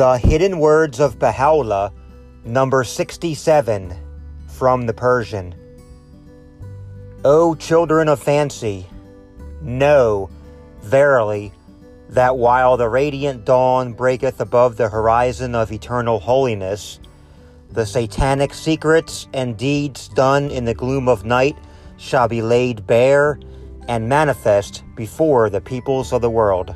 The Hidden Words of Baha'u'llah, number 67, from the Persian. O children of fancy, know, verily, that while the radiant dawn breaketh above the horizon of eternal holiness, the satanic secrets and deeds done in the gloom of night shall be laid bare and manifest before the peoples of the world.